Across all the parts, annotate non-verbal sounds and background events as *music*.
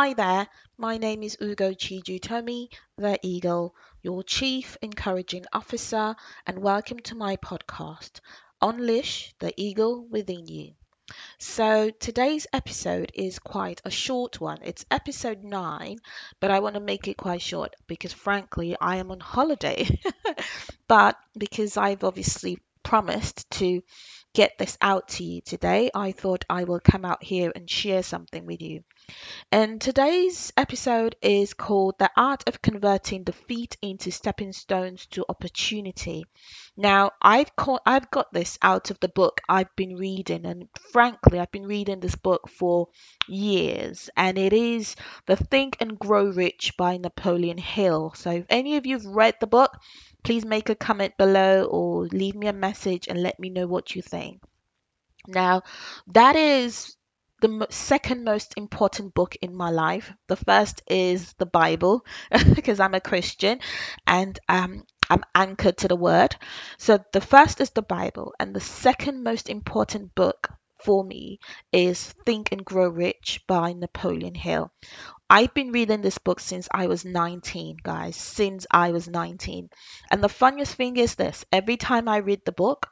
Hi there, my name is Ugo Chijiutomi, the Eagle, your Chief Encouraging Officer, and welcome to my podcast, Unleash the Eagle Within You. So, today's episode is quite a short one. It's episode 9, but I want to make it quite short because, frankly, I am on holiday. *laughs* but because I've obviously promised to get this out to you today, I thought I will come out here and share something with you. And today's episode is called The Art of Converting Defeat into Stepping Stones to Opportunity. Now, I've, caught, I've got this out of the book I've been reading, and frankly, I've been reading this book for years, and it is The Think and Grow Rich by Napoleon Hill. So, if any of you have read the book, please make a comment below or leave me a message and let me know what you think. Now, that is the second most important book in my life. The first is the Bible *laughs* because I'm a Christian and um, I'm anchored to the Word. So the first is the Bible, and the second most important book for me is Think and Grow Rich by Napoleon Hill. I've been reading this book since I was 19, guys, since I was 19. And the funniest thing is this every time I read the book,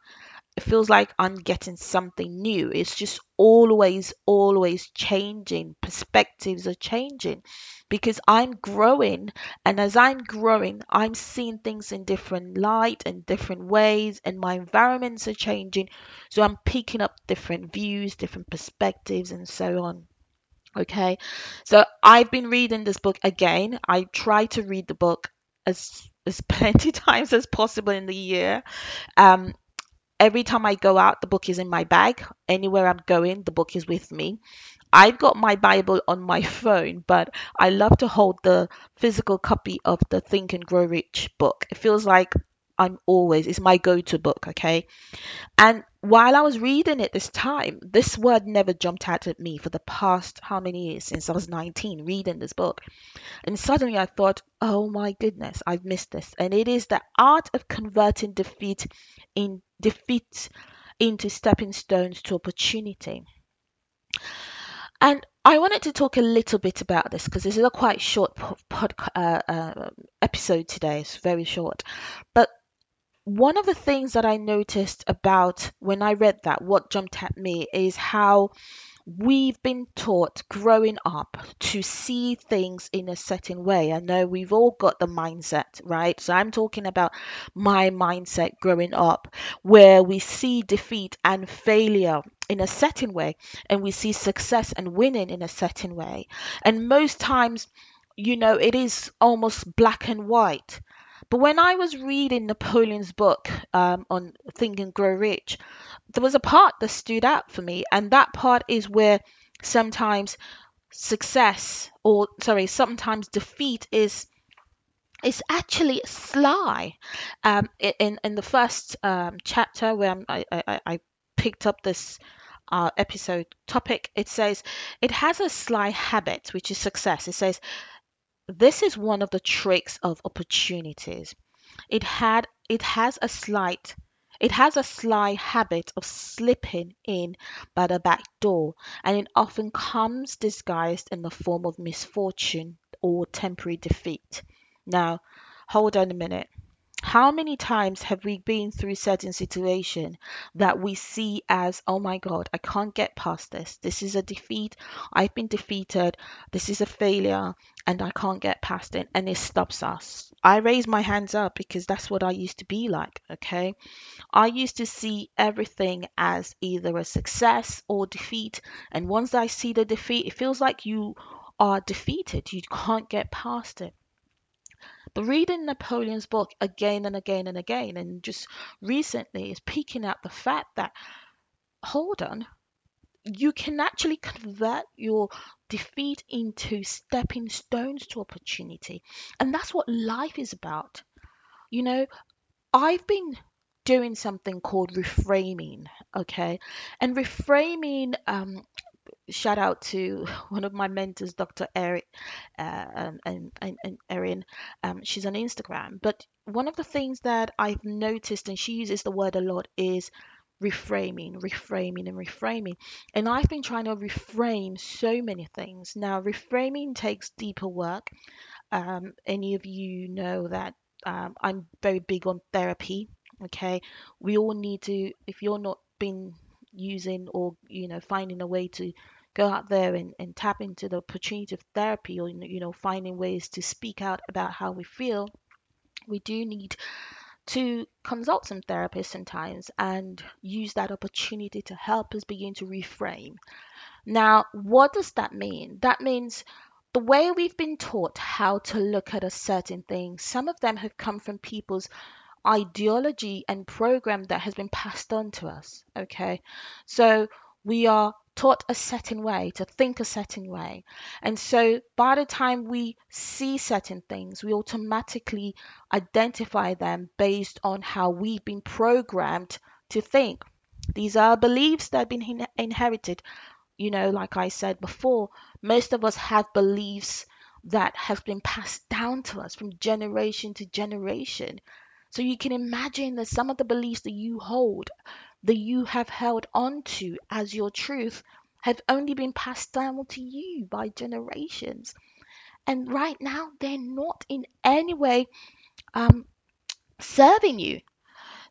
it feels like I'm getting something new. It's just always, always changing. Perspectives are changing because I'm growing. And as I'm growing, I'm seeing things in different light and different ways, and my environments are changing. So I'm picking up different views, different perspectives, and so on. Okay, so I've been reading this book again. I try to read the book as as *laughs* plenty times as possible in the year. Um, every time I go out, the book is in my bag. Anywhere I'm going, the book is with me. I've got my Bible on my *laughs* phone, but I love to hold the physical copy of the Think and Grow Rich book. It feels like I'm always, it's my go to book, okay? And while I was reading it this time, this word never jumped out at me for the past how many years since I was 19 reading this book. And suddenly I thought, oh my goodness, I've missed this. And it is the art of converting defeat in defeat into stepping stones to opportunity. And I wanted to talk a little bit about this because this is a quite short pod, uh, uh, episode today. It's very short. But one of the things that I noticed about when I read that, what jumped at me is how we've been taught growing up to see things in a certain way. I know we've all got the mindset, right? So I'm talking about my mindset growing up, where we see defeat and failure in a certain way, and we see success and winning in a certain way. And most times, you know, it is almost black and white. But when I was reading Napoleon's book um, on Think and Grow Rich, there was a part that stood out for me, and that part is where sometimes success, or sorry, sometimes defeat is is actually sly. Um, in in the first um, chapter where I, I, I picked up this uh, episode topic, it says it has a sly habit, which is success. It says this is one of the tricks of opportunities. It had it has a slight it has a sly habit of slipping in by the back door, and it often comes disguised in the form of misfortune or temporary defeat. Now, hold on a minute. How many times have we been through certain situation that we see as, oh my God, I can't get past this. This is a defeat. I've been defeated. This is a failure and I can't get past it. And it stops us. I raise my hands up because that's what I used to be like. Okay. I used to see everything as either a success or defeat. And once I see the defeat, it feels like you are defeated. You can't get past it. But reading Napoleon's book again and again and again, and just recently, is peeking out the fact that, hold on, you can actually convert your defeat into stepping stones to opportunity. And that's what life is about. You know, I've been doing something called reframing, okay? And reframing um, shout out to *laughs* one of my mentors, Dr. Eric uh, and, and, and Erin. Um, she's on Instagram. But one of the things that I've noticed, and she uses the word a lot, is reframing, reframing, and reframing. And I've been trying to reframe so many things. Now, reframing takes deeper work. Um, any of you know that um, I'm very big on therapy. Okay, we all need to. If you're not been using or you know finding a way to go out there and, and tap into the opportunity of therapy or you know finding ways to speak out about how we feel we do need to consult some therapists sometimes and use that opportunity to help us begin to reframe. Now, what does that mean? That means the way we've been taught how to look at a certain thing, some of them have come from people's ideology and program that has been passed on to us. Okay. So we are taught a certain way, to think a certain way. And so by the time we see certain things, we automatically identify them based on how we've been programmed to think. These are beliefs that have been in- inherited. You know, like I said before, most of us have beliefs that have been passed down to us from generation to generation. So you can imagine that some of the beliefs that you hold that you have held on to as your truth have only been passed down to you by generations. And right now, they're not in any way um, serving you.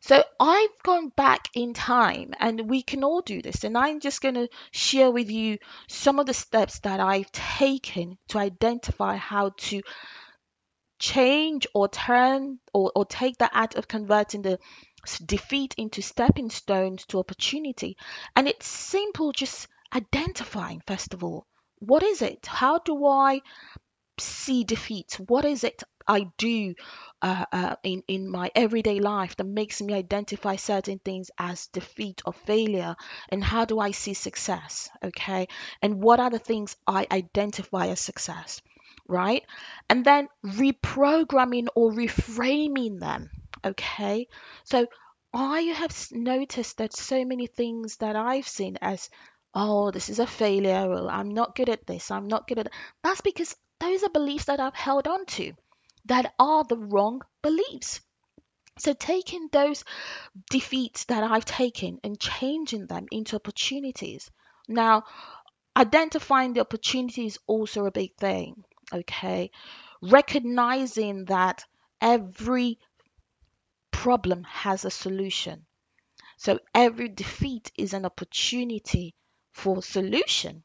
So I've gone back in time, and we can all do this. And I'm just going to share with you some of the steps that I've taken to identify how to change or turn or, or take the act of converting the defeat into stepping stones to opportunity. And it's simple, just identifying, first of all, what is it? How do I see defeat? What is it I do uh, uh, in in my everyday life that makes me identify certain things as defeat or failure? And how do I see success? Okay, and what are the things I identify as success? Right, and then reprogramming or reframing them. Okay, so I have noticed that so many things that I've seen as oh, this is a failure, or I'm not good at this, I'm not good at that. That's because those are beliefs that I've held on to that are the wrong beliefs. So, taking those defeats that I've taken and changing them into opportunities. Now, identifying the opportunity is also a big thing, okay? Recognizing that every problem has a solution. So, every defeat is an opportunity for solution.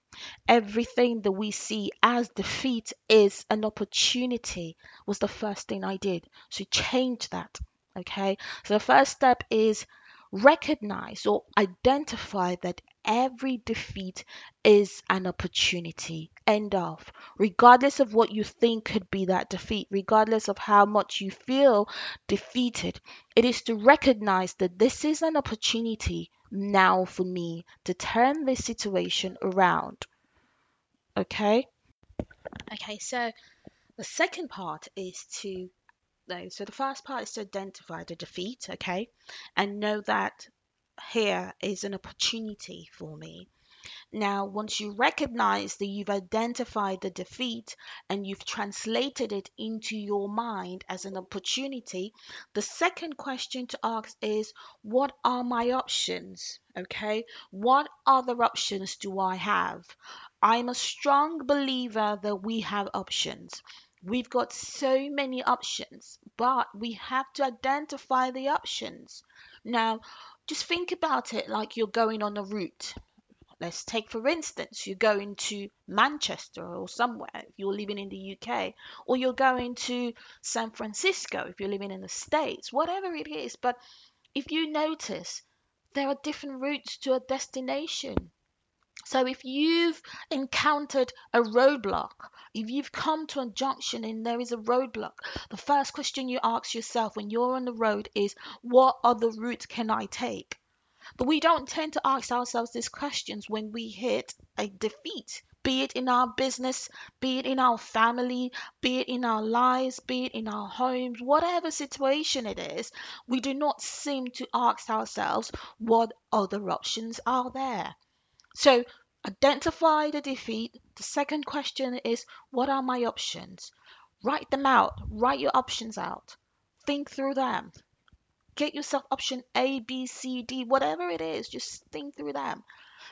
Everything that we see as defeat is an opportunity, was the first thing I did. So change that. Okay. So the first step is recognize or identify that every defeat is an opportunity. End of. Regardless of what you think could be that defeat, regardless of how much you feel defeated, it is to recognize that this is an opportunity now for me to turn this situation around. Okay? Okay, so the second part is to no, so the first part is to identify the defeat, okay, and know that here is an opportunity for me. Now, once you recognize that you've identified the defeat and you've translated it into your mind as an opportunity, the second question to ask is what are my options? Okay, what other options do I have? I'm a strong believer that we have options. We've got so many options, but we have to identify the options. Now, just think about it like you're going on a route Let's take, for instance, you're going to Manchester or somewhere if you're living in the UK, or you're going to San Francisco if you're living in the States, whatever it is. But if you notice, there are different routes to a destination. So if you've encountered a roadblock, if you've come to a junction and there is a roadblock, the first question you ask yourself when you're on the road is, what other route can I take? But we don't tend to ask ourselves these questions when we hit a defeat, be it in our business, be it in our family, be it in our lives, be it in our homes, whatever situation it is, we do not seem to ask ourselves what other options are there. So identify the defeat. The second question is what are my options? Write them out, write your options out, think through them. Get yourself option A, B, C, D, whatever it is. Just think through them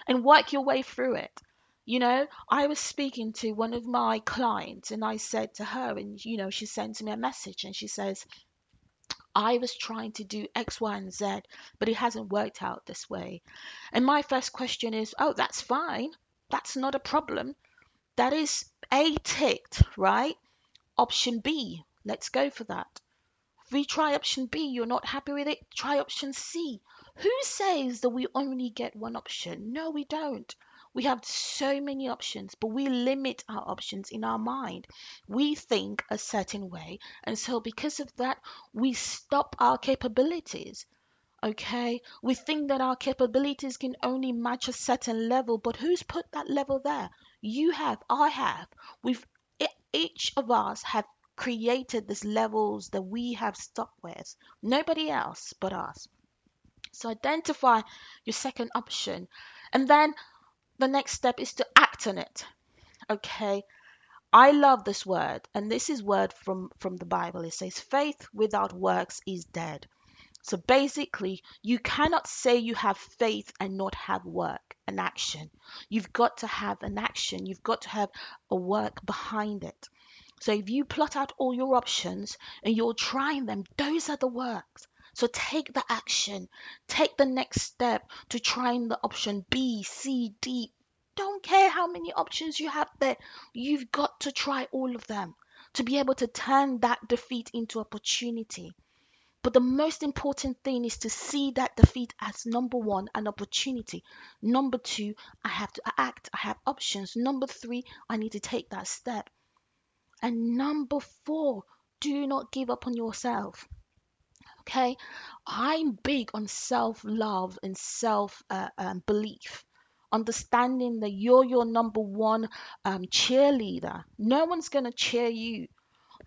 and work your way through it. You know, I was speaking to one of my clients and I said to her, and you know, she sent me a message and she says, I was trying to do X, Y, and Z, but it hasn't worked out this way. And my first question is, oh, that's fine. That's not a problem. That is A ticked, right? Option B, let's go for that. If we try option B, you're not happy with it, try option C. Who says that we only get one option? No, we don't. We have so many options, but we limit our options in our mind. We think a certain way, and so because of that, we stop our capabilities. Okay, we think that our capabilities can only match a certain level, but who's put that level there? You have, I have. We've each of us have created these levels that we have stuck with. Nobody else but us. So identify your second option, and then the next step is to act on it. Okay, I love this word, and this is word from from the Bible. It says, "Faith without works is dead." So basically, you cannot say you have faith and not have work and action. You've got to have an action, you've got to have a work behind it. So if you plot out all your options and you're trying them, those are the works. So take the action, take the next step to trying the option B, C, D. Don't care how many options you have there. You've got to try all of them to be able to turn that defeat into opportunity. But the most important thing is to see that defeat as number one, an opportunity. Number two, I have to act, I have options. Number three, I need to take that step. And number four, do not give up on yourself. Okay, I'm big on self love and self uh, um, belief. Understanding that you're your number one um, cheerleader. No one's going to cheer you.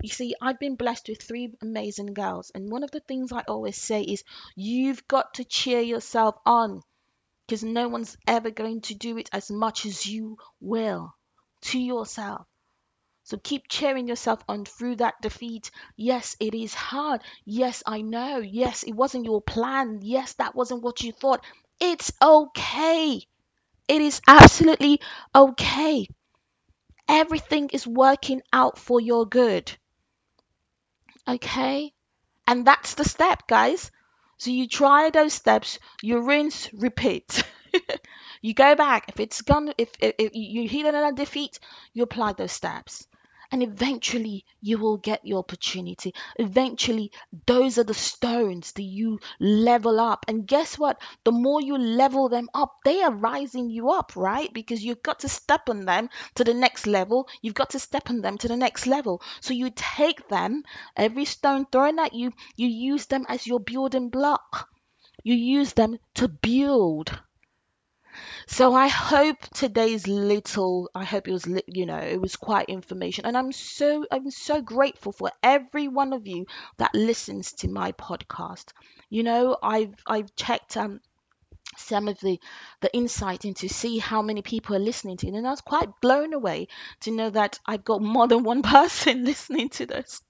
You see, I've been blessed with three amazing girls, and one of the things I always say is you've got to cheer yourself on because no one's ever going to do it as much as you will to yourself. So keep cheering yourself on through that defeat. Yes, it is hard. Yes, I know. Yes, it wasn't your plan. Yes, that wasn't what you thought. It's okay. It is absolutely okay. Everything is working out for your good. Okay? And that's the step, guys. So you try those steps, you rinse, repeat. *laughs* you go back. If it's gone, if, if, if you hit another defeat, you apply those steps and eventually you will get your opportunity. Eventually, those are the stones that you level up. And guess what? The more you level them up, they are rising you up, right? Because you've got to step on them to the next level. You've got to step on them to the next level. So you take them, every stone thrown at you, you use them as your building block. You use them to build. So I hope today's little, I hope it was, you know, it was quite information. And I'm so, I'm so grateful for every one of you that listens to my podcast. You know, I've, I've checked, um, some of the the insight into see how many people are listening to it. And I was quite blown away to know that I've got more than one *laughs* person listening to this.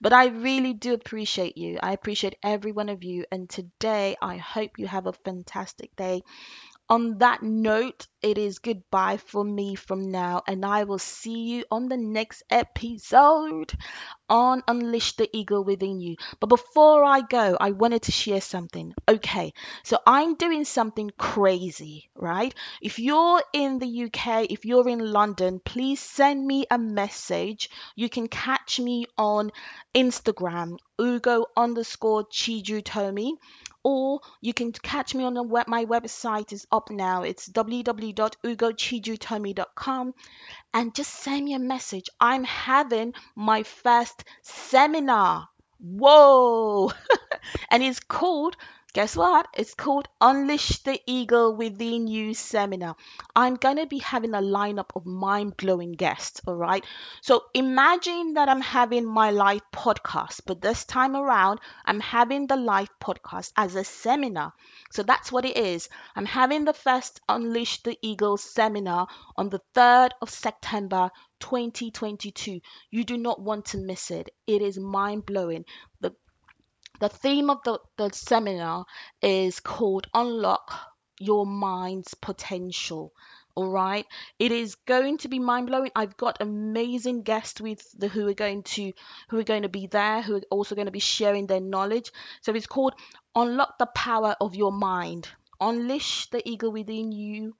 But I really do appreciate you. I appreciate every one of you. And today I hope you have a fantastic day on that note, it is goodbye for me from now, and I will see you on the next episode on Unleash the Eagle Within You. But before I go, I wanted to share something. Okay, so I'm doing something crazy, right? If you're in the UK, if you're in London, please send me a message. You can catch me on Instagram, Ugo underscore Chijiutomi or you can catch me on web my website is up now it's www.ugochijiutomi.com and just send me a message i'm having my first seminar whoa *laughs* and it's called Guess what? It's called Unleash the Eagle Within You seminar. I'm going to be having a lineup of mind blowing guests, all right? So imagine that I'm having my live podcast, but this time around, I'm having the live podcast as a seminar. So that's what it is. I'm having the first Unleash the Eagle seminar on the 3rd of September 2022. You do not want to miss it. It is mind blowing. The the theme of the, the seminar is called Unlock Your Mind's Potential. All right, it is going to be mind blowing. I've got amazing guests with the who are going to who are going to be there, who are also going to be sharing their knowledge. So it's called Unlock the Power of Your Mind. Unleash the eagle within you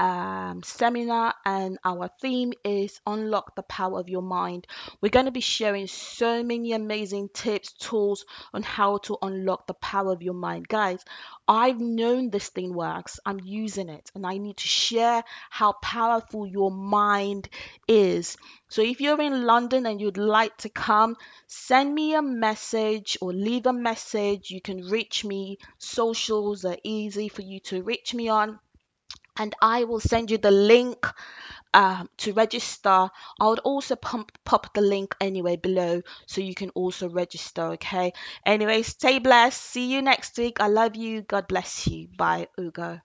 um, seminar, and our theme is Unlock the Power of Your Mind. We're going to be sharing so many amazing tips, tools on how to unlock the power of your mind. Guys, I've known this thing works, I'm using it, and I need to share how powerful your mind is. So if you're in London and you'd like to come, send me a message or leave a message. You can reach me. Socials are easy for you to reach me on and I will send you the link um, to register. I would also pump, pop the link anyway below so you can also register. Okay. Anyway, stay blessed. See you next week. I love you. God bless you. Bye, Ugo.